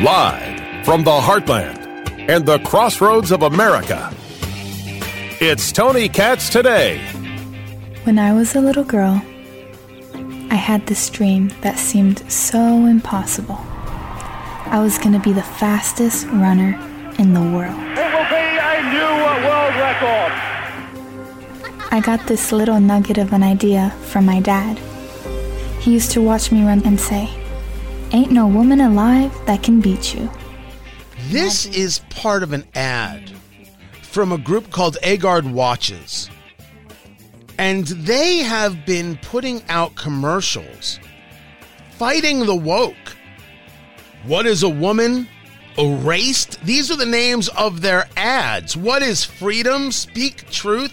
Live from the heartland and the crossroads of America, it's Tony Katz today. When I was a little girl, I had this dream that seemed so impossible. I was going to be the fastest runner in the world. It will be a new world record. I got this little nugget of an idea from my dad. He used to watch me run and say, Ain't no woman alive that can beat you. This is part of an ad from a group called Egard Watches. And they have been putting out commercials fighting the woke. What is a woman? Erased? These are the names of their ads. What is freedom? Speak truth?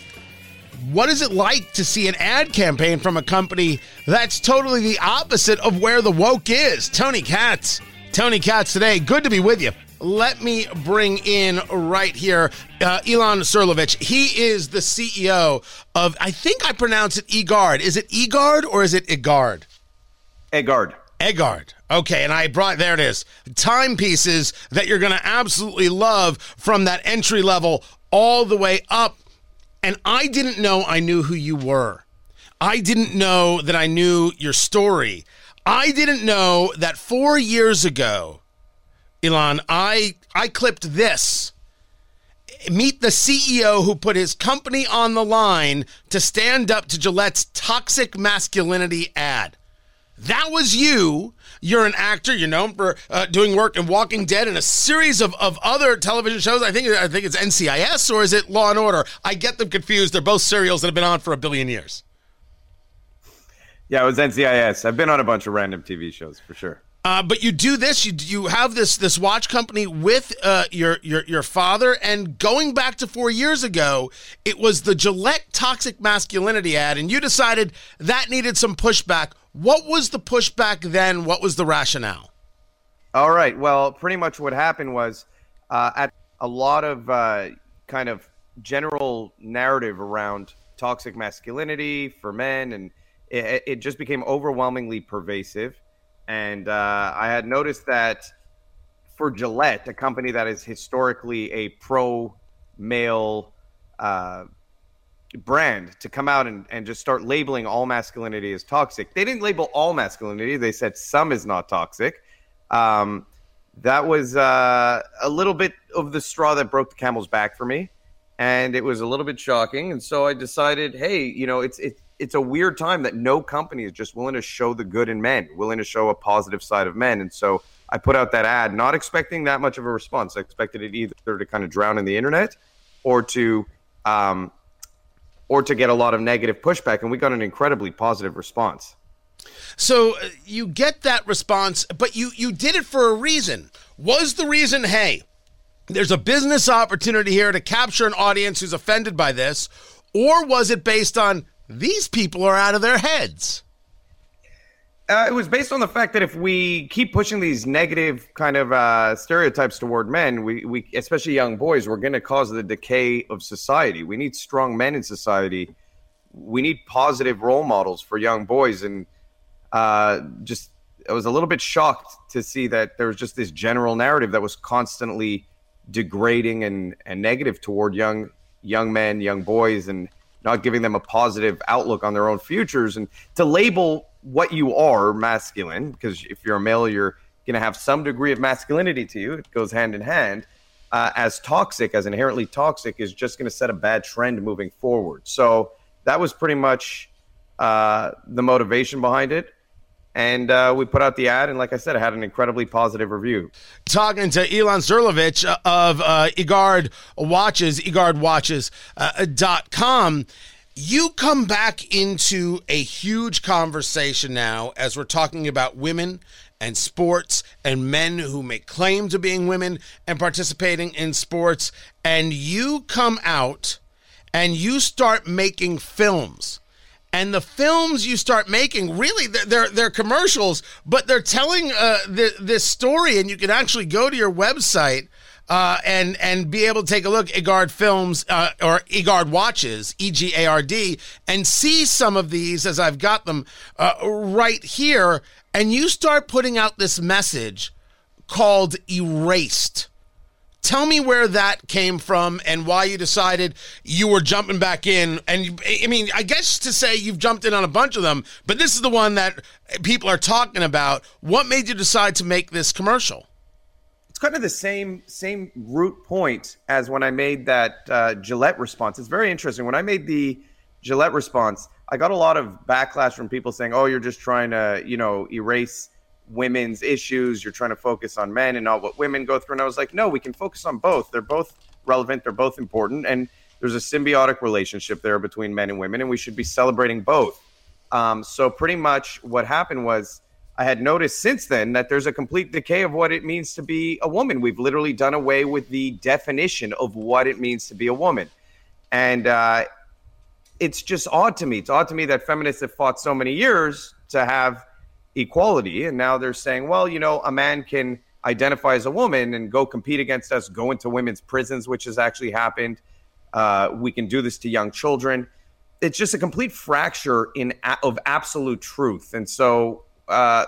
What is it like to see an ad campaign from a company that's totally the opposite of where the woke is? Tony Katz. Tony Katz today. Good to be with you. Let me bring in right here uh, Elon Sirlovich. He is the CEO of, I think I pronounce it Egard. Is it Egard or is it Egard? Egard. Egard. Okay, and I brought there it is. Timepieces that you're going to absolutely love from that entry level all the way up. And I didn't know I knew who you were. I didn't know that I knew your story. I didn't know that 4 years ago, Elon, I I clipped this. Meet the CEO who put his company on the line to stand up to Gillette's toxic masculinity ad. That was you. You're an actor. You're known for uh, doing work in Walking Dead and a series of, of other television shows. I think I think it's NCIS or is it Law and Order? I get them confused. They're both serials that have been on for a billion years. Yeah, it was NCIS. I've been on a bunch of random TV shows for sure. Uh, but you do this. You you have this this watch company with uh, your your your father, and going back to four years ago, it was the Gillette toxic masculinity ad, and you decided that needed some pushback. What was the pushback then? What was the rationale? All right. Well, pretty much what happened was uh, at a lot of uh, kind of general narrative around toxic masculinity for men, and it, it just became overwhelmingly pervasive. And uh, I had noticed that for Gillette, a company that is historically a pro male uh, brand, to come out and, and just start labeling all masculinity as toxic. They didn't label all masculinity, they said some is not toxic. Um, that was uh, a little bit of the straw that broke the camel's back for me. And it was a little bit shocking. And so I decided, hey, you know, it's, it's, it's a weird time that no company is just willing to show the good in men, willing to show a positive side of men. And so I put out that ad, not expecting that much of a response. I expected it either to kind of drown in the internet or to um, or to get a lot of negative pushback, and we got an incredibly positive response. So uh, you get that response, but you you did it for a reason. Was the reason, hey, there's a business opportunity here to capture an audience who's offended by this, or was it based on these people are out of their heads. Uh, it was based on the fact that if we keep pushing these negative kind of uh, stereotypes toward men, we, we especially young boys, we're going to cause the decay of society. We need strong men in society. We need positive role models for young boys. And uh, just, I was a little bit shocked to see that there was just this general narrative that was constantly degrading and, and negative toward young young men, young boys, and not giving them a positive outlook on their own futures. And to label what you are masculine because if you're a male you're going to have some degree of masculinity to you. It goes hand in hand uh, as toxic as inherently toxic is just going to set a bad trend moving forward. So that was pretty much uh, the motivation behind it and uh, we put out the ad, and like I said, I had an incredibly positive review. Talking to Elon Zerlovich of uh, Egard Watches, egardwatches.com. Uh, you come back into a huge conversation now as we're talking about women and sports and men who make claim to being women and participating in sports. And you come out and you start making films and the films you start making really they're they're, commercials but they're telling uh, the, this story and you can actually go to your website uh, and and be able to take a look at Egard films uh, or Egard watches, E G A R D, and see some of these as I've got them uh, right here. And you start putting out this message called Erased. Tell me where that came from and why you decided you were jumping back in. And I mean, I guess to say you've jumped in on a bunch of them, but this is the one that people are talking about. What made you decide to make this commercial? It's kind of the same same root point as when I made that uh, Gillette response. It's very interesting. When I made the Gillette response, I got a lot of backlash from people saying, "Oh, you're just trying to, you know, erase." Women's issues. You're trying to focus on men and not what women go through. And I was like, no, we can focus on both. They're both relevant. They're both important. And there's a symbiotic relationship there between men and women, and we should be celebrating both. Um, so pretty much what happened was I had noticed since then that there's a complete decay of what it means to be a woman. We've literally done away with the definition of what it means to be a woman. And uh, it's just odd to me. It's odd to me that feminists have fought so many years to have equality. And now they're saying, well, you know, a man can identify as a woman and go compete against us, go into women's prisons, which has actually happened. Uh, we can do this to young children. It's just a complete fracture in of absolute truth. And so, uh,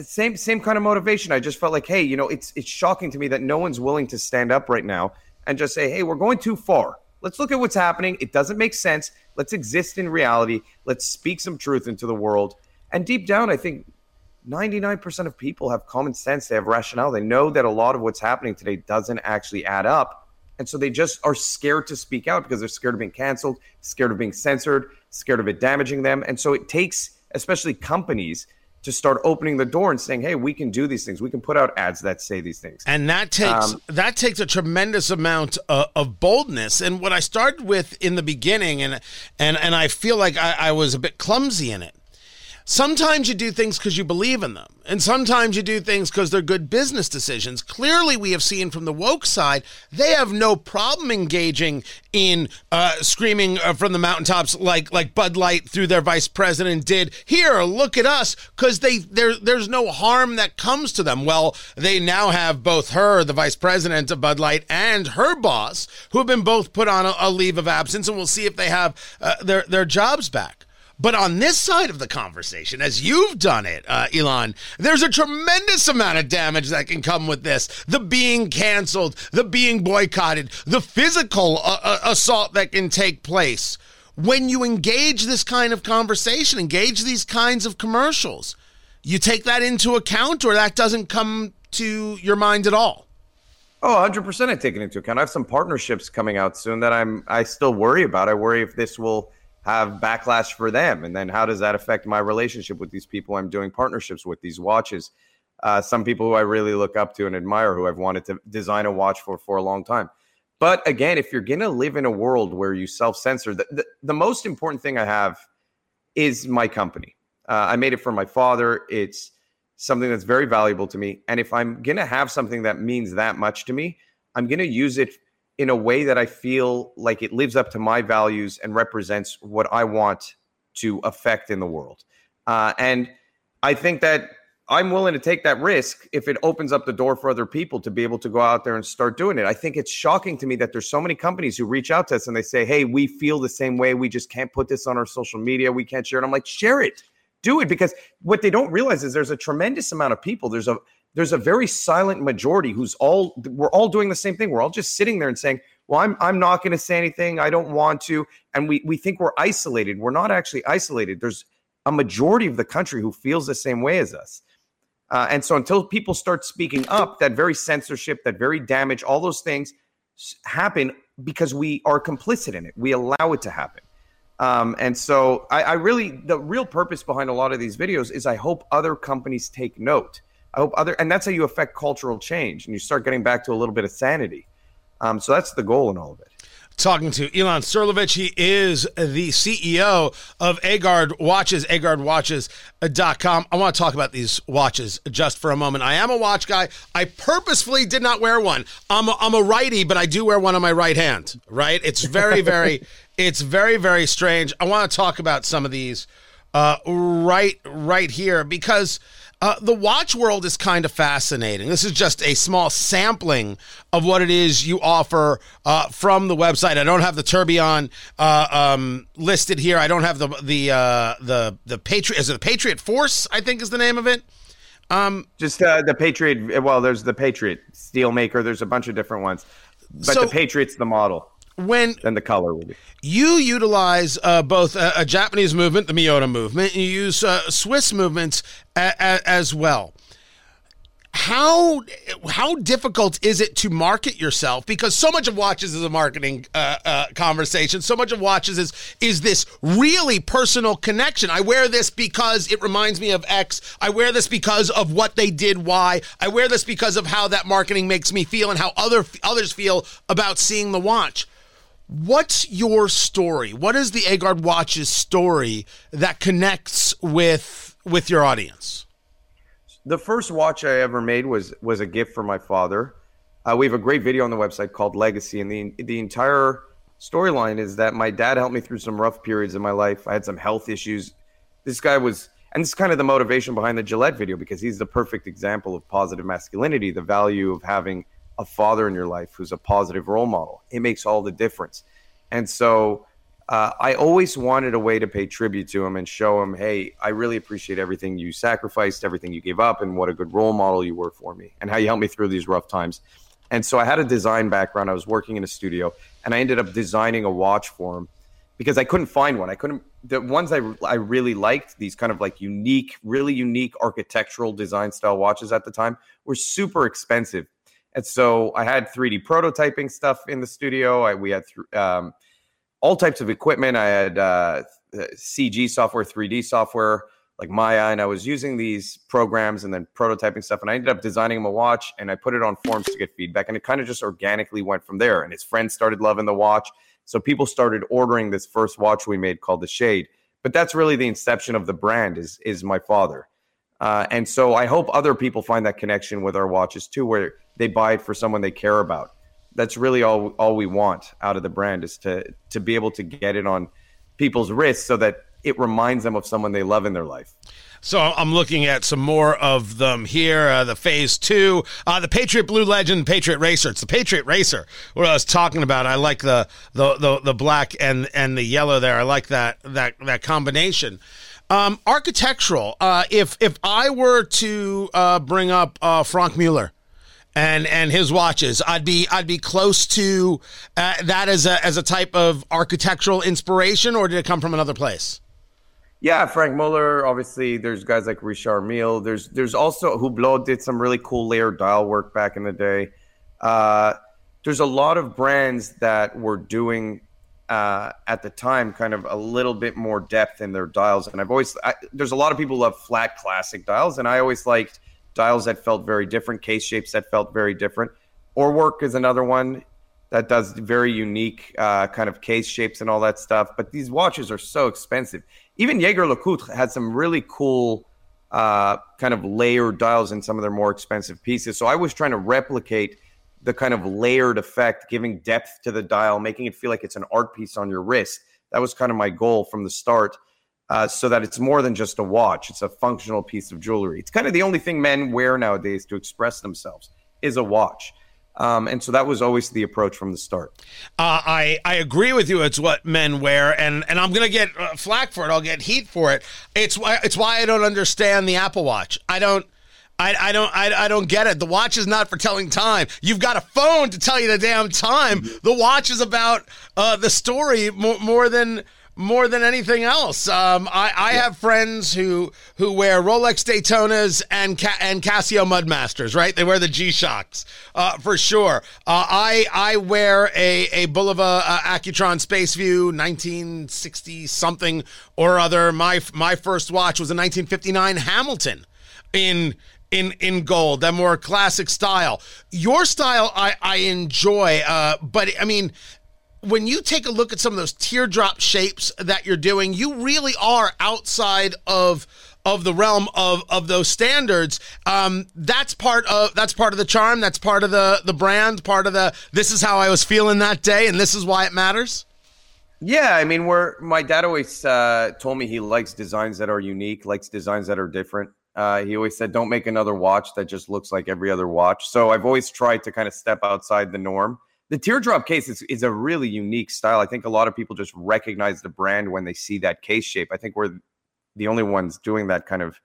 same same kind of motivation. I just felt like, hey, you know, it's it's shocking to me that no one's willing to stand up right now and just say, hey, we're going too far. Let's look at what's happening. It doesn't make sense. Let's exist in reality. Let's speak some truth into the world and deep down, I think 99% of people have common sense. They have rationale. They know that a lot of what's happening today doesn't actually add up. And so they just are scared to speak out because they're scared of being canceled, scared of being censored, scared of it damaging them. And so it takes, especially companies, to start opening the door and saying, "Hey, we can do these things. We can put out ads that say these things." And that takes um, that takes a tremendous amount of, of, boldness. And what I started with in the beginning, and and and I feel like I, I was a bit clumsy in it Sometimes you do things because you believe in them, and sometimes you do things because they're good business decisions. Clearly, we have seen from the woke side, they have no problem engaging in uh, screaming uh, from the mountaintops like like Bud Light through their vice president did. Here, look at us, because they there there's no harm that comes to them. Well, they now have both her, the vice president of Bud Light, and her boss, who have been both put on a, a leave of absence, and we'll see if they have uh, their their jobs back. But on this side of the conversation, as you've done it, uh, Elon, there's a tremendous amount of damage that can come with this. The being canceled, the being boycotted, the physical uh, uh, assault that can take place. When you engage this kind of conversation, engage these kinds of commercials, you take that into account or that doesn't come to your mind at all? Oh, 100% I take it into account. I have some partnerships coming out soon that I'm I still worry about. I worry if this will have backlash for them? And then how does that affect my relationship with these people? I'm doing partnerships with these watches uh, some people who i really look up to and admire who i've wanted to design a watch for for a long time. But again if you're going to live in a world where you self-censor the, the, the, most important thing i have is my company. Uh, i made it for my father. It's something that's very valuable to me. And if i'm going to have something that means that much to me i'm going to use it in a way that I feel like it lives up to my values and represents what I want to affect in the world. Uh, and I think that I'm willing to take that risk if it opens up the door for other people to be able to go out there and start doing it. I think it's shocking to me that there's so many companies who reach out to us and they say, "Hey, we feel the same way. We just can't put this on our social media. We can't share it." I'm like, "Share it." Do it because what they don't realize is there's a tremendous amount of people. There's a there's a very silent majority who's all we're all doing the same thing. We're all just sitting there and saying, "Well, I'm I'm not going to say anything. I don't want to." And we we think we're isolated. We're not actually isolated. There's a majority of the country who feels the same way as us. Uh, and so until people start speaking up, that very censorship, that very damage, all those things happen because we are complicit in it. We allow it to happen. Um, and so I, I really, the real purpose behind a lot of these videos is I hope other companies take note I hope other, and that's how you affect cultural change, and you start getting back to a little bit of sanity. Um, so that's the goal in all of it. Talking to Elon Serlovich. He is the CEO of Egard Watches, egardwatches.com. I want to talk about these watches just for a moment. I am a watch guy. I purposefully did not wear one. I'm a, I'm a righty, but I do wear one on my right hand, right? It's very, very, it's very, very strange. I want to talk about some of these uh, right, right here because – Uh, the watch world is kind of fascinating. This is just a small sampling of what it is you offer uh, from the website. I don't have the Tourbillon uh, um, listed here. I don't have the the uh, the the Patriot. Is it the Patriot Force? I think is the name of it. Um, just uh, the Patriot. Well, there's the Patriot Steelmaker. There's a bunch of different ones, but so, the Patriot's the model when then the color will be. You utilize uh, both a, a, Japanese movement, the Miyota movement, and you use uh, Swiss movements a, a, as well. How how difficult is it to market yourself? Because so much of watches is a marketing uh, uh, conversation. So much of watches is is this really personal connection. I wear this because it reminds me of X. I wear this because of what they did Y. I wear this because of how that marketing makes me feel and how other others feel about seeing the watch What's your story? What is the Egard Watches story that connects with with your audience? The first watch I ever made was was a gift for my father. Uh, we have a great video on the website called Legacy, and the the entire storyline is that my dad helped me through some rough periods in my life. I had some health issues. This guy was, and this is kind of the motivation behind the Gillette video because he's the perfect example of positive masculinity, the value of having a father in your life who's a positive role model. It makes all the difference. And so uh, I always wanted a way to pay tribute to him and show him, hey, I really appreciate everything you sacrificed, everything you gave up, and what a good role model you were for me, and how you helped me through these rough times. And so I had a design background. I was working in a studio, and I ended up designing a watch for him because I couldn't find one. I couldn't. The ones I I really liked, these kind of like unique, really unique architectural design style watches at the time, were super expensive. And so I had 3D prototyping stuff in the studio. I, we had th- um, all types of equipment. I had uh, CG software, 3D software, like Maya, and I was using these programs and then prototyping stuff. And I ended up designing a watch, and I put it on forums to get feedback. And it kind of just organically went from there. And his friends started loving the watch, so people started ordering this first watch we made called the Shade. But that's really the inception of the brand. Is is my father. Uh, and so I hope other people find that connection with our watches too, where they buy it for someone they care about. That's really all all we want out of the brand is to to be able to get it on people's wrists so that it reminds them of someone they love in their life. So I'm looking at some more of them here. Uh, the Phase Two, uh, the Patriot Blue Legend, Patriot Racer. It's the Patriot Racer. What I was talking about. I like the the the, the black and and the yellow there. I like that that that combination. Um, architectural. Uh, if if I were to uh, bring up uh, Franck Muller and and his watches, I'd be I'd be close to uh, that as a as a type of architectural inspiration, or did it come from another place? Yeah, Franck Muller. Obviously, there's guys like Richard Mille. There's there's also Hublot did some really cool layered dial work back in the day. Uh, there's a lot of brands that were doing uh, at the time kind of a little bit more depth in their dials. And I've always, I, there's a lot of people love flat classic dials, and I always liked dials that felt very different, case shapes that felt very different. Urwerk is another one that does very unique uh, kind of case shapes and all that stuff. But these watches are so expensive. Even Jaeger LeCoultre had some really cool uh, kind of layered dials in some of their more expensive pieces. So I was trying to replicate the kind of layered effect, giving depth to the dial, making it feel like it's an art piece on your wrist. That was kind of my goal from the start, uh, so that it's more than just a watch. It's a functional piece of jewelry. It's kind of the only thing men wear nowadays to express themselves is a watch. Um, and so that was always the approach from the start. Uh, I I agree with you. It's what men wear, and and I'm gonna get uh, flack for it. I'll get heat for it. It's why it's why I don't understand the Apple Watch. I don't. I, I don't I, I don't get it. The watch is not for telling time. You've got a phone to tell you the damn time. The watch is about uh, the story more, more than more than anything else. Um, I, I yeah. have friends who who wear Rolex Daytonas and Ca- and Casio Mudmasters. Right, they wear the G Shocks uh, for sure. Uh, I I wear a a Bulova uh, Accutron Space View 1960 something or other. My my first watch was a 1959 Hamilton in in in gold, that more classic style. Your style, I I enjoy, uh, but I mean. When you take a look at some of those teardrop shapes that you're doing, you really are outside of of the realm of of those standards. Um, that's part of that's part of the charm. That's part of the the brand. Part of the this is how I was feeling that day, and this is why it matters. Yeah, I mean, we're my dad always uh, told me he likes designs that are unique, likes designs that are different. Uh, he always said, "Don't make another watch that just looks like every other watch." So I've always tried to kind of step outside the norm. The teardrop case is, is a really unique style. I think a lot of people just recognize the brand when they see that case shape. I think we're the only ones doing that kind of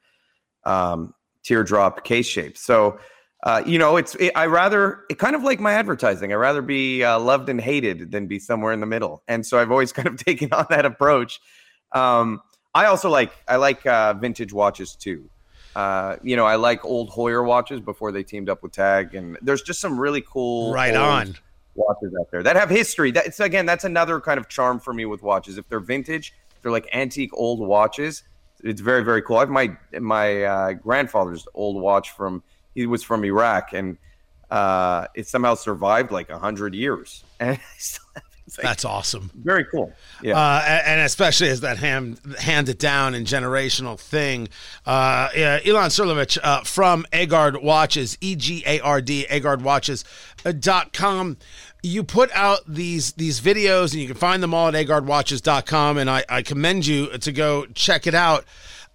um, teardrop case shape. So, uh, you know, it's it, I rather it kind of like my advertising. I rather be uh, loved and hated than be somewhere in the middle. And so I've always kind of taken on that approach. Um, I also like I like uh, vintage watches too. Uh, you know, I like old Heuer watches before they teamed up with Tag, and there's just some really cool right on watches out there that have history. That's again, that's another kind of charm for me with watches. If they're vintage, if they're like antique old watches, it's very very cool. I have my my uh, grandfather's old watch from he was from Iraq, and uh, it somehow survived like a hundred years, and I still have like, That's awesome. Very cool. Yeah. Uh, and especially as that hand, handed down and generational thing. Uh, yeah, Elon Surlovich uh, from Egard Watches, E G A R D, egardwatches.com. You put out these these videos and you can find them all at egardwatches.com. And I, I commend you to go check it out.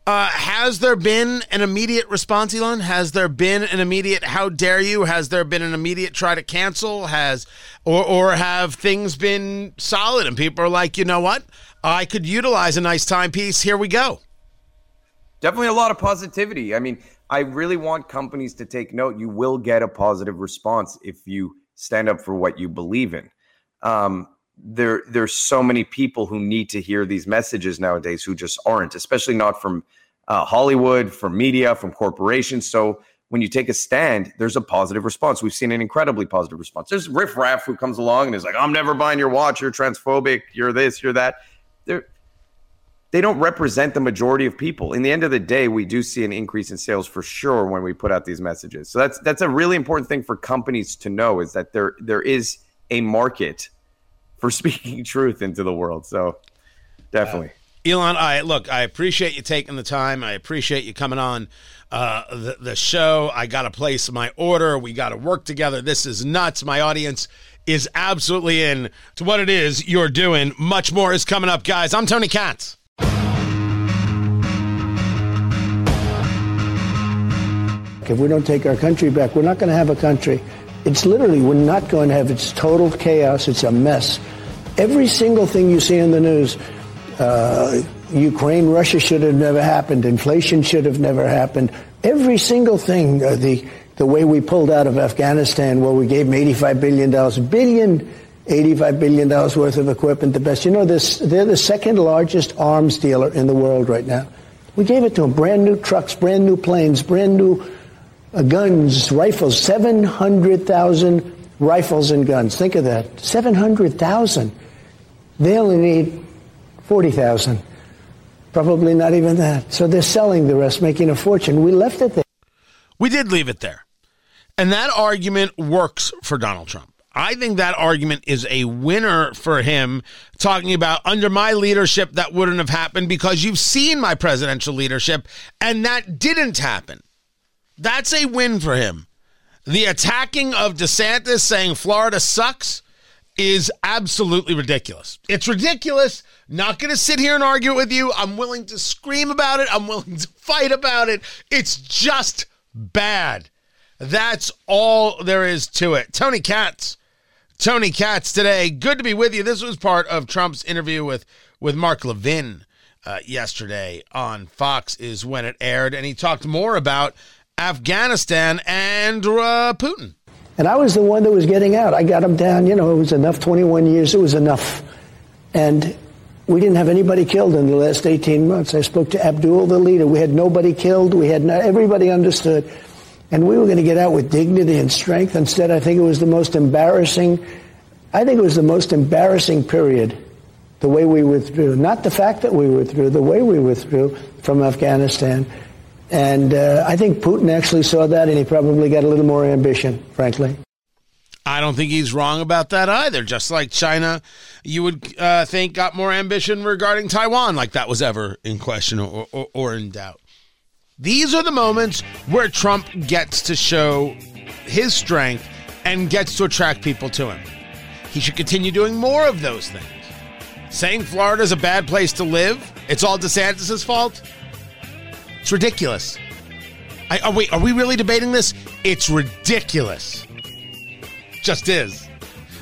Uh, has there been an immediate response, Elon? Has there been an immediate "How dare you"? Has there been an immediate try to cancel? Has or or have things been solid and people are like, you know what, I could utilize a nice timepiece. Here we go. Definitely a lot of positivity. I mean, I really want companies to take note. You will get a positive response if you stand up for what you believe in. Um, there there's so many people who need to hear these messages nowadays who just aren't, especially not from uh, Hollywood, from media, from corporations. So when you take a stand, there's a positive response. We've seen an incredibly positive response. There's Riff Raff who comes along and is like, "I'm never buying your watch. You're transphobic. You're this. You're that." They're they don't represent the majority of people. In the end of the day, we do see an increase in sales for sure when we put out these messages. So that's that's a really important thing for companies to know is that there there is a market for speaking truth into the world. So definitely. Uh, Elon, I look, I appreciate you taking the time. I appreciate you coming on uh, the, the show. I got to place my order. We got to work together. This is nuts. My audience is absolutely in to what it is you're doing. Much more is coming up, guys. I'm Tony Katz. If we don't take our country back, we're not going to have a country. It's literally, we're not going to have, it's total chaos. It's a mess. Every single thing you see in the news, uh, Ukraine, Russia should have never happened. Inflation should have never happened. Every single thing, uh, the, the way we pulled out of Afghanistan, where we gave them $85 billion, billion, $85 billion worth of equipment, the best. You know, this, they're the second largest arms dealer in the world right now. We gave it to them, brand new trucks, brand new planes, brand new uh, guns, rifles, 700,000 rifles and guns. Think of that. 700,000. They only need 40,000. Probably not even that. So they're selling the rest, making a fortune. We left it there. We did leave it there. And that argument works for Donald Trump. I think that argument is a winner for him, talking about under my leadership, that wouldn't have happened because you've seen my presidential leadership, and that didn't happen. That's a win for him. The attacking of DeSantis saying Florida sucks is absolutely ridiculous. It's ridiculous. Not going to sit here and argue with you. I'm willing to scream about it. I'm willing to fight about it. It's just bad. That's all there is to it. Tony Katz. Tony Katz today. Good to be with you. This was part of Trump's interview with with Mark Levin uh, yesterday on Fox is when it aired and he talked more about Afghanistan and uh, Putin. And I was the one that was getting out. I got him down. You know, it was enough. 21 years, it was enough. And we didn't have anybody killed in the last 18 months. I spoke to Abdul, the leader. We had nobody killed. We had not, everybody understood. And we were going to get out with dignity and strength. Instead, I think it was the most embarrassing, I think it was the most embarrassing period, the way we withdrew. Not the fact that we withdrew, the way we withdrew from Afghanistan. And uh, I think Putin actually saw that, and he probably got a little more ambition, frankly. I don't think he's wrong about that either. Just like China, you would uh, think got more ambition regarding Taiwan, like that was ever in question or, or, or in doubt. These are the moments where Trump gets to show his strength and gets to attract people to him. He should continue doing more of those things. Saying Florida's a bad place to live, it's all DeSantis' fault. It's ridiculous. I, oh, are we really debating this? It's ridiculous. Just is.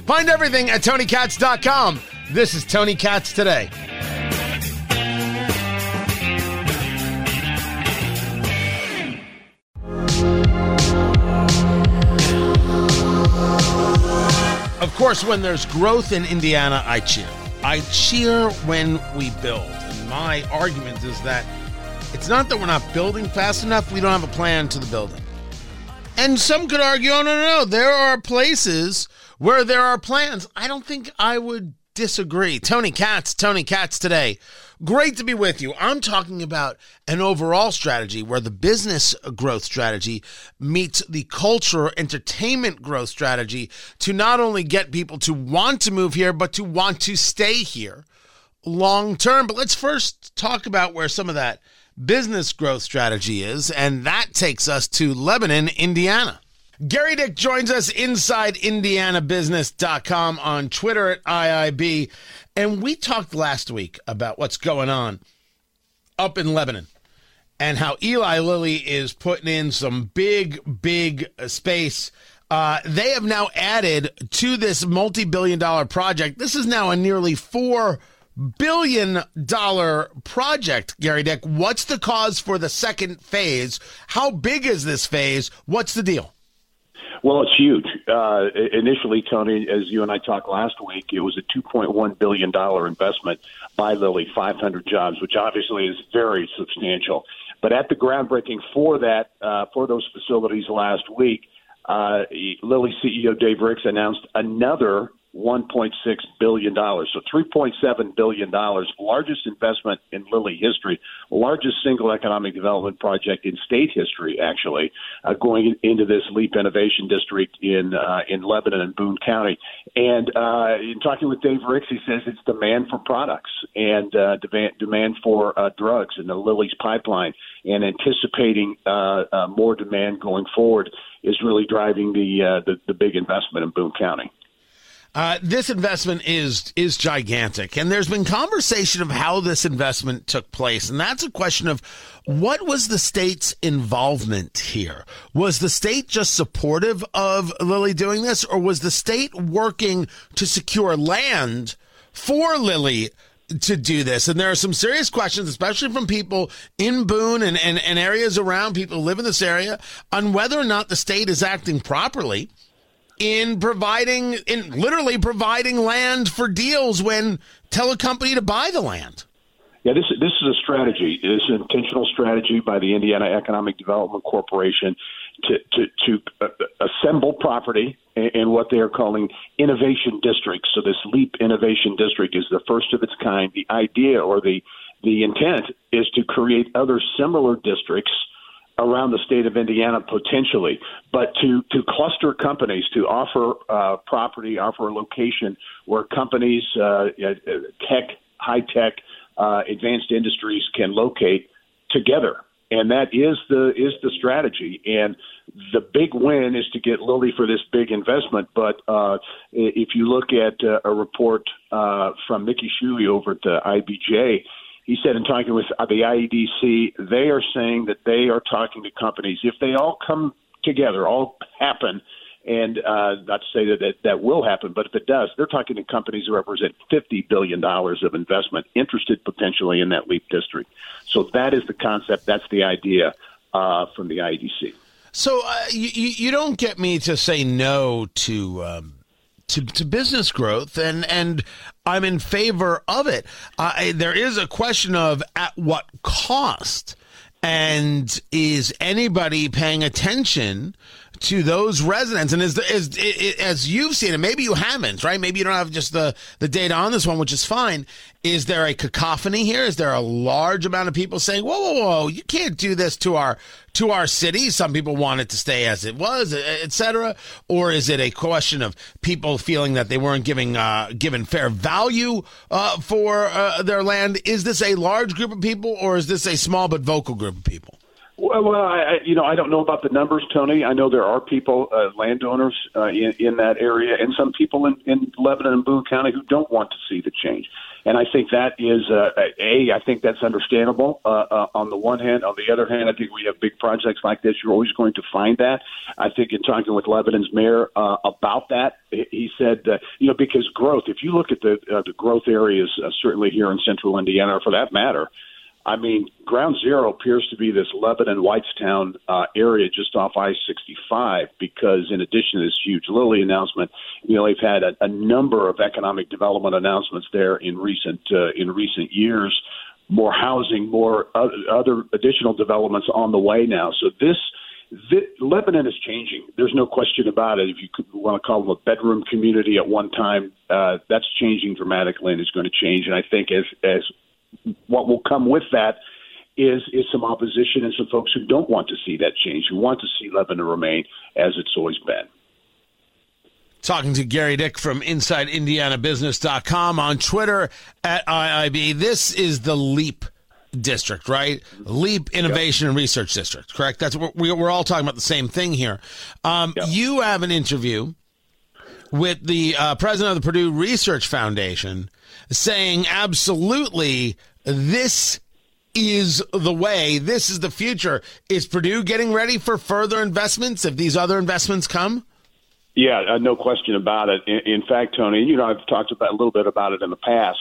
Find everything at TonyKatz.com. This is Tony Katz Today. Of course, when there's growth in Indiana, I cheer. I cheer when we build. And my argument is that it's not that we're not building fast enough, we don't have a plan to the building. And some could argue, oh, no, no, no, there are places where there are plans. I don't think I would disagree. Tony Katz, Tony Katz today. Great to be with you. I'm talking about an overall strategy where the business growth strategy meets the culture entertainment growth strategy to not only get people to want to move here, but to want to stay here long term. But let's first talk about where some of that business growth strategy is, and that takes us to Lebanon, Indiana. Gerry Dick joins us inside IndianaBusiness.com on Twitter at IIB. And we talked last week about what's going on up in Lebanon and how Eli Lilly is putting in some big, big space. Uh, they have now added to this multi billion dollar project. This is now a nearly $4 billion dollar project, Gerry Dick. What's the cause for the second phase? How big is this phase? What's the deal? Well, it's huge. Uh, initially, Tony, as you and I talked last week, it was a $2.1 billion investment by Lilly, 500 jobs, which obviously is very substantial. But at the groundbreaking for that, uh, for those facilities last week, uh, Lilly CEO Dave Ricks announced another $1.6 billion. So $3.7 billion, largest investment in Lilly history, largest single economic development project in state history, actually, uh, going into this LEAP Innovation District in uh, in Lebanon and Boone County. And uh, in talking with Dave Ricks, he says it's demand for products and uh, demand, demand for uh, drugs in the Lilly's pipeline and anticipating uh, uh, more demand going forward is really driving the, uh, the the big investment in Boone County. Uh, this investment is is gigantic, and there's been conversation of how this investment took place, and that's a question of what was the state's involvement here? Was the state just supportive of Lilly doing this, or was the state working to secure land for Lilly? to do this. And there are some serious questions, especially from people in Boone and, and, and areas around people who live in this area, on whether or not the state is acting properly in providing, in literally providing land for deals when tell a company to buy the land. Yeah, this this is a strategy. It is an intentional strategy by the Indiana Economic Development Corporation to to, to uh, assemble property in, in what they are calling innovation districts. So this LEAP Innovation District is the first of its kind. The idea or the the intent is to create other similar districts around the state of Indiana potentially, but to to cluster companies to offer uh, property, offer a location where companies, uh, tech, high tech, uh, advanced industries can locate together, and that is the is the strategy. And the big win is to get Lilly for this big investment. But uh, if you look at uh, a report uh, from Mickey Shuey over at the IBJ he said in talking with the IEDC, they are saying that they are talking to companies. If they all come together, all happen, and uh, not to say that, that that will happen, but if it does, they're talking to companies who represent $50 billion of investment interested potentially in that LEAP district. So that is the concept. That's the idea uh, from the IEDC. So uh, you, you don't get me to say no to. Um to, to business growth, and and I'm in favor of it. There is a question of at what cost, and is anybody paying attention to those residents. And as, as, as you've seen it, maybe you haven't, right? Maybe you don't have just the, the data on this one, which is fine. Is there a cacophony here? Is there a large amount of people saying, whoa, whoa, whoa, you can't do this to our, to our city? Some people want it to stay as it was, etc. Or is it a question of people feeling that they weren't giving, uh, given fair value, uh, for, uh, their land? Is this a large group of people or is this a small but vocal group of people? Well, I, you know, I don't know about the numbers, Tony. I know there are people, uh, landowners uh, in, in that area, and some people in, in Lebanon and Boone County who don't want to see the change. And I think that is uh, a. I think that's understandable. Uh, uh, on the one hand, on the other hand, I think we have big projects like this. You're always going to find that. I think in talking with Lebanon's mayor uh, about that, he said, uh, you know, because growth. If you look at the uh, the growth areas, uh, certainly here in Central Indiana, or for that matter. I mean, ground zero appears to be this Lebanon Whitestown uh, area just off I 65 because, in addition to this huge Lilly announcement, you know, they've had a, a number of economic development announcements there in recent uh, in recent years. More housing, more other, additional developments on the way now. So this. This, Lebanon is changing. There's no question about it. If you could want to call them a bedroom community at one time, uh, that's changing dramatically and is going to change. And I think as as what will come with that is is some opposition and some folks who don't want to see that change, who want to see Lebanon remain as it's always been. Talking to Gerry Dick from InsideIndianaBusiness.com on Twitter at IIB. This is the LEAP district, right? LEAP Innovation yep. and Research District, correct? That's what we're all talking about the same thing here. Um, yep. You have an interview with the uh, president of the Purdue Research Foundation saying absolutely this is the way, this is the future. Is Purdue getting ready for further investments if these other investments come? Yeah, uh, no question about it. In, in, fact, Tony, you know, I've talked about a little bit about it in the past.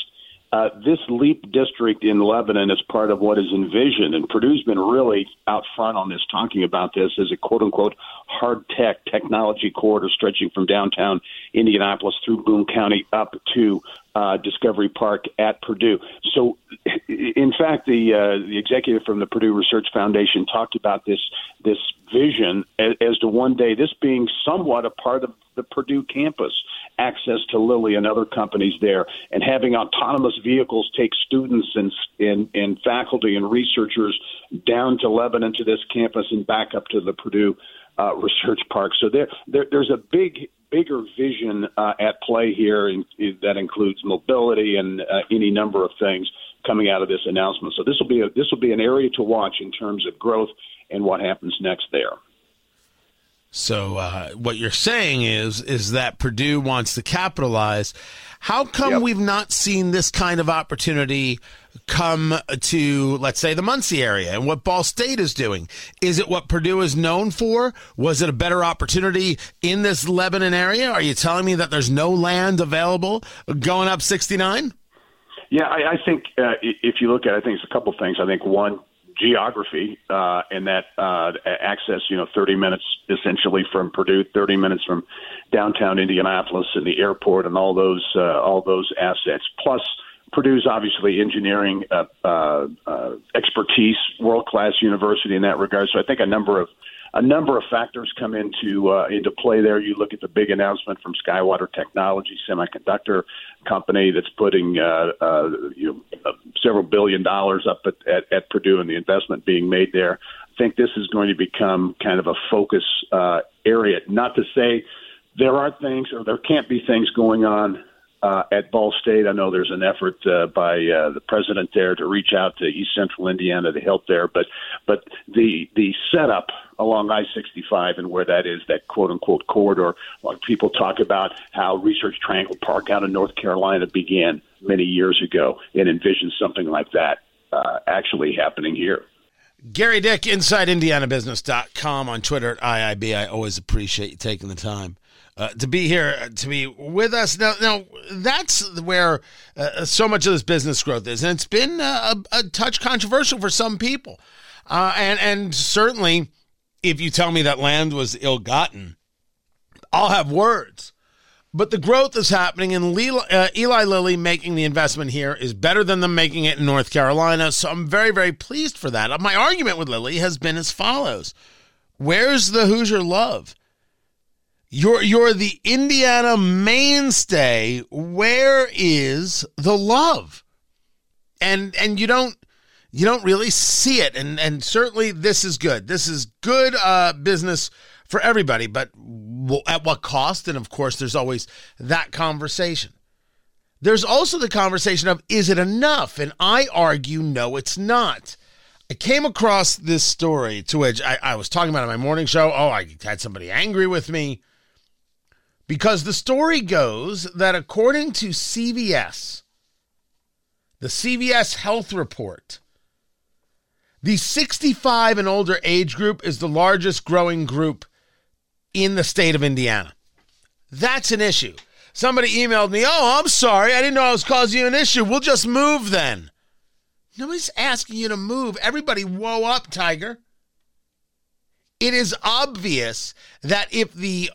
Uh, this LEAP district in Lebanon is part of what is envisioned, and Purdue's been really out front on this, talking about this as a quote unquote hard tech technology corridor stretching from downtown Indianapolis through Boone County up to uh, Discovery Park at Purdue. So, in fact, the uh, the executive from the Purdue Research Foundation talked about this this vision as, as to one day this being somewhat a part of the Purdue campus, access to Lilly and other companies there, and having autonomous vehicles take students and and, and faculty and researchers down to Lebanon to this campus and back up to the Purdue uh, Research Park. So there, there there's a big bigger vision uh, at play here in, in, that includes mobility and uh, any number of things coming out of this announcement. So this will be a, this will be an area to watch in terms of growth and what happens next there. So uh, what you're saying is is that Purdue wants to capitalize. How come yep. we've not seen this kind of opportunity come to, let's say, the Muncie area and what Ball State is doing? Is it what Purdue is known for? Was it a better opportunity in this Lebanon area? Are you telling me that there's no land available going up 69? Yeah, I, I think uh, if you look at, it, I think it's a couple things. I think one, geography uh, and that uh, access, you know, 30 minutes essentially from Purdue, 30 minutes from downtown Indianapolis and the airport and all those uh, all those assets. Plus, Purdue's obviously engineering uh, uh, uh, expertise, world class university in that regard. So I think a number of a number of factors come into uh, into play there. You look at the big announcement from SkyWater Technology, semiconductor company that's putting uh, uh, you know, uh, several billion dollars up at, at, at Purdue, and the investment being made there. I think this is going to become kind of a focus uh, area. Not to say there aren't things or there can't be things going on uh, at Ball State. I know there's an effort uh, by uh, the president there to reach out to East Central Indiana to help there, but but the the setup along I-65 and where that is, that quote unquote corridor, people talk about how Research Triangle Park out in North Carolina began many years ago, and envision something like that uh, actually happening here. Gerry Dick, InsideIndianaBusiness.com on Twitter at IIB. I always appreciate you taking the time uh, to be here, uh, to be with us. Now, now that's where uh, so much of this business growth is, and it's been uh, a, a touch controversial for some people, uh, and and certainly, if you tell me that land was ill-gotten, I'll have words. But the growth is happening, and uh, Eli Lilly making the investment here is better than them making it in North Carolina. So I'm very, very pleased for that. My argument with Lilly has been as follows Where's the Hoosier love? You're you're the Indiana mainstay. Where is the love? And and you don't you don't really see it. And and certainly this is good. This is good uh, business for everybody. But at what cost? And of course, there's always that conversation. There's also the conversation of is it enough? And I argue no, it's not. I came across this story to which I, I was talking about on my morning show. Oh, I had somebody angry with me because the story goes that according to CVS, the CVS Health Report, the 65 and older age group is the largest growing group in the state of Indiana. That's an issue. Somebody emailed me, Oh, I'm sorry. I didn't know I was causing you an issue. We'll just move then. Nobody's asking you to move. Everybody, whoa up, Tiger. It is obvious that if the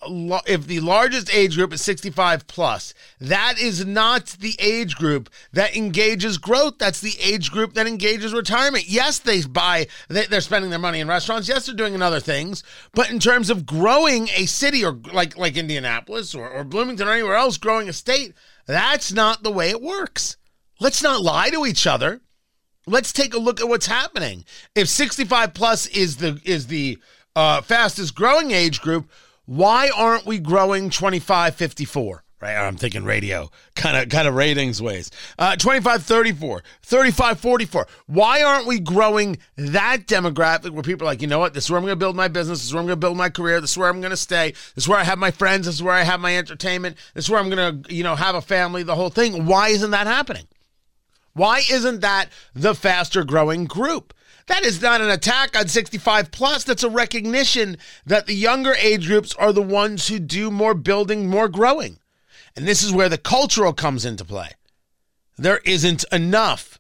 if the largest age group is 65 plus, that is not the age group that engages growth. That's the age group that engages retirement. Yes, they buy they're spending their money in restaurants. Yes, they're doing other things. But in terms of growing a city or like like Indianapolis or, or Bloomington or anywhere else, growing a state, that's not the way it works. Let's not lie to each other let's take a look at what's happening. If 65 plus is the is the uh, fastest growing age group, why aren't we growing 25 54? Right, I'm thinking radio kind of kind of ratings ways. Uh, 25 34, 35 44. Why aren't we growing that demographic where people are like, you know what, this is where I'm going to build my business, this is where I'm going to build my career, this is where I'm going to stay, this is where I have my friends, this is where I have my entertainment, this is where I'm going to, you know, have a family, the whole thing. Why isn't that happening? Why isn't that the faster growing group? That is not an attack on 65 plus. That's a recognition that the younger age groups are the ones who do more building, more growing. And this is where the cultural comes into play. There isn't enough.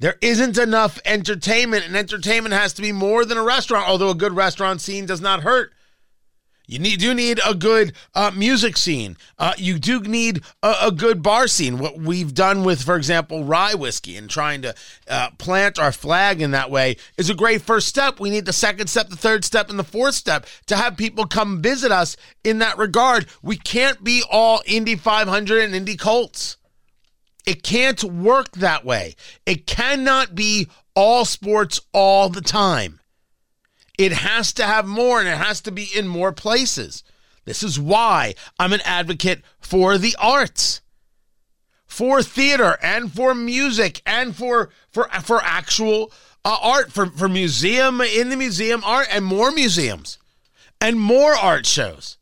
There isn't enough entertainment, and entertainment has to be more than a restaurant, although a good restaurant scene does not hurt. You need, do need a good uh, music scene. Uh, you do need a, a, good bar scene. What we've done with, for example, rye whiskey and trying to uh, plant our flag in that way is a great first step. We need the second step, the third step, and the fourth step to have people come visit us in that regard. We can't be all Indy 500 and Indy Colts. It can't work that way. It cannot be all sports all the time. It has to have more and it has to be in more places. This is why I'm an advocate for the arts. For theater and for music and for for for actual uh, art for for museum in the museum art and more museums and more art shows.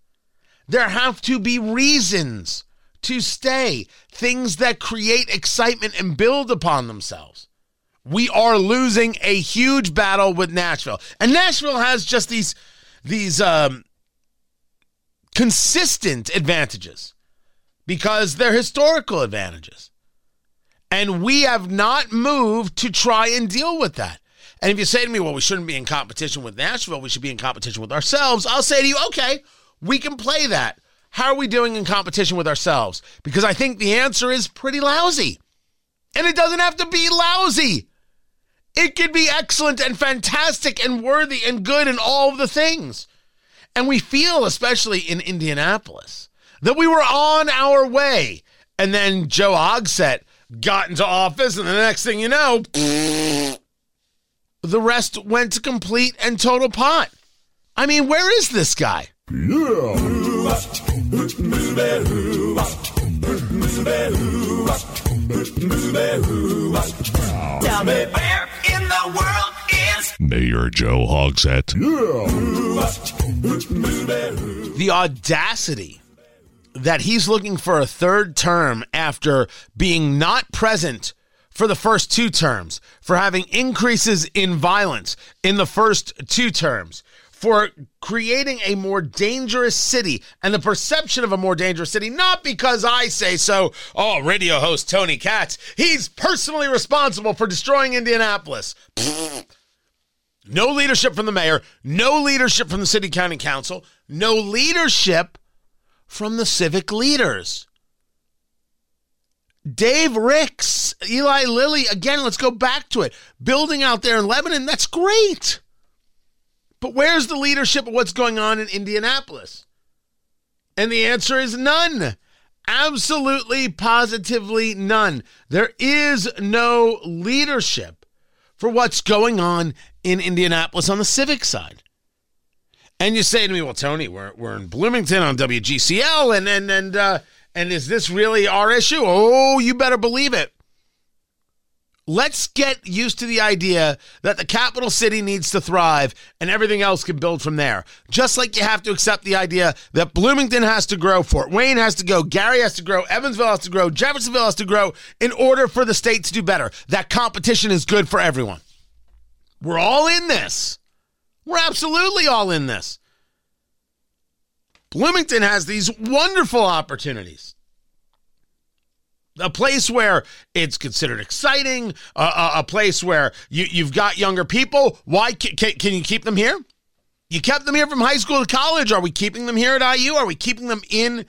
There have to be reasons to stay, things that create excitement and build upon themselves we are losing a huge battle with Nashville. And Nashville has just these these um, consistent advantages because they're historical advantages. And we have not moved to try and deal with that. And if you say to me, well, we shouldn't be in competition with Nashville, we should be in competition with ourselves, I'll say to you, okay, we can play that. How are we doing in competition with ourselves? Because I think the answer is pretty lousy. And it doesn't have to be lousy. It could be excellent and fantastic and worthy and good and all of the things. And we feel, especially in Indianapolis, that we were on our way. And then Joe Hogsett got into office, and the next thing you know, the rest went to complete and total pot. I mean, where is this guy? Yeah. The world is Mayor Joe Hogsett? Yeah. The audacity that he's looking for a third term after being not present for the first two terms, for having increases in violence in the first two terms, for creating a more dangerous city and the perception of a more dangerous city, not because I say so. Oh, radio host Tony Katz, he's personally responsible for destroying Indianapolis. No leadership from the mayor, no leadership from the city county council, no leadership from the civic leaders. Dave Ricks, Eli Lilly, again, let's go back to it. Building out there in Lebanon, that's great. But where's the leadership of what's going on in Indianapolis? And the answer is none. Absolutely, positively none. There is no leadership for what's going on in Indianapolis on the civic side. And you say to me, well, Tony, we're, we're in Bloomington on WGCL, and, and, and, uh, and is this really our issue? Oh, you better believe it. Let's get used to the idea that the capital city needs to thrive and everything else can build from there. Just like you have to accept the idea that Bloomington has to grow, Fort Wayne has to go, Gary has to grow, Evansville has to grow, Jeffersonville has to grow in order for the state to do better. That competition is good for everyone. We're all in this. We're absolutely all in this. Bloomington has these wonderful opportunities a place where it's considered exciting, uh, a, place where you, you've got younger people. Why can, can, you keep them here? You kept them here from high school to college. Are we keeping them here at IU? Are we keeping them in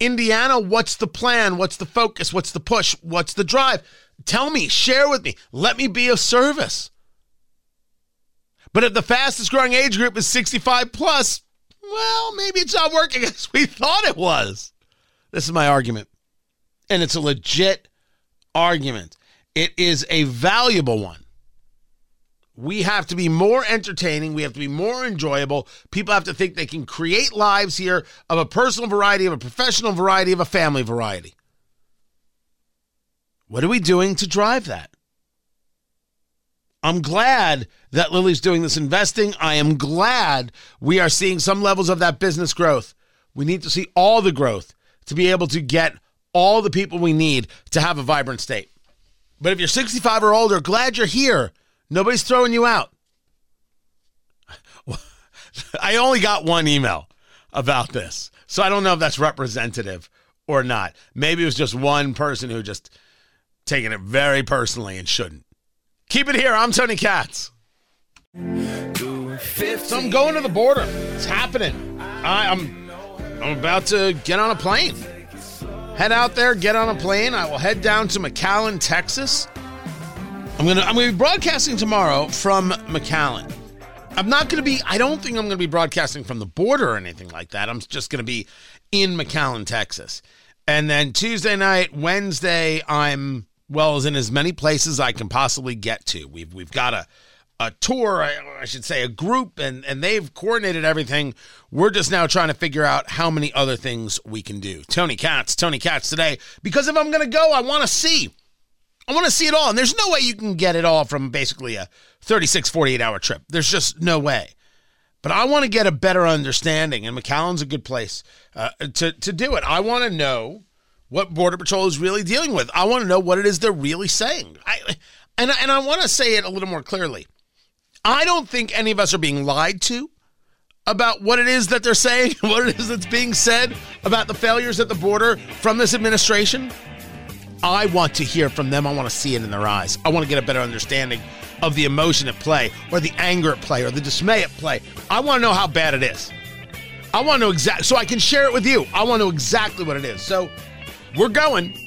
Indiana? What's the plan? What's the focus? What's the push? What's the drive? Tell me, share with me. Let me be of service. But if the fastest growing age group is 65 plus, well, maybe it's not working as we thought it was. This is my argument and it's a legit argument. It is a valuable one. We have to be more entertaining. We have to be more enjoyable. People have to think they can create lives here of a personal variety, of a professional variety, of a family variety. What are we doing to drive that? I'm glad that Lilly's doing this investing. I am glad we are seeing some levels of that business growth. We need to see all the growth to be able to get all the people we need to have a vibrant state. But if you're 65 or older, glad you're here. Nobody's throwing you out. I only got one email about this. So I don't know if that's representative or not. Maybe it was just one person who just taking it very personally and shouldn't. Keep it here. I'm Tony Katz. So I'm going to the border. It's happening. I, I'm I'm about to get on a plane head out there, get on a plane. I will head down to McAllen, Texas. I'm gonna I'm gonna be broadcasting tomorrow from McAllen. I'm not gonna be. I don't think I'm gonna be broadcasting from the border or anything like that. I'm just gonna be in McAllen, Texas. And then Tuesday night, Wednesday, I'm well as in as many places I can possibly get to. We've we've got a a tour, I should say, a group, and and they've coordinated everything. We're just now trying to figure out how many other things we can do. Tony Katz, Tony Katz today, because if I'm going to go, I want to see. I want to see it all, and there's no way you can get it all from basically a 36, 48 hour trip. There's just no way. But I want to get a better understanding, and McAllen's a good place uh, to to do it. I want to know what Border Patrol is really dealing with. I want to know what it is they're really saying. I and and I want to say it a little more clearly. I don't think any of us are being lied to about what it is that they're saying, what it is that's being said about the failures at the border from this administration. I want to hear from them. I want to see it in their eyes. I want to get a better understanding of the emotion at play, or the anger at play, or the dismay at play. I want to know how bad it is. I want to know exactly, so I can share it with you. I want to know exactly what it is. So we're going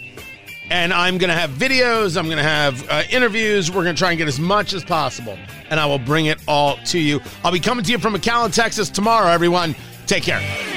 and I'm going to have videos, I'm going to have uh, interviews. We're going to try and get as much as possible, and I will bring it all to you. I'll be coming to you from McAllen, Texas tomorrow, everyone. Take care.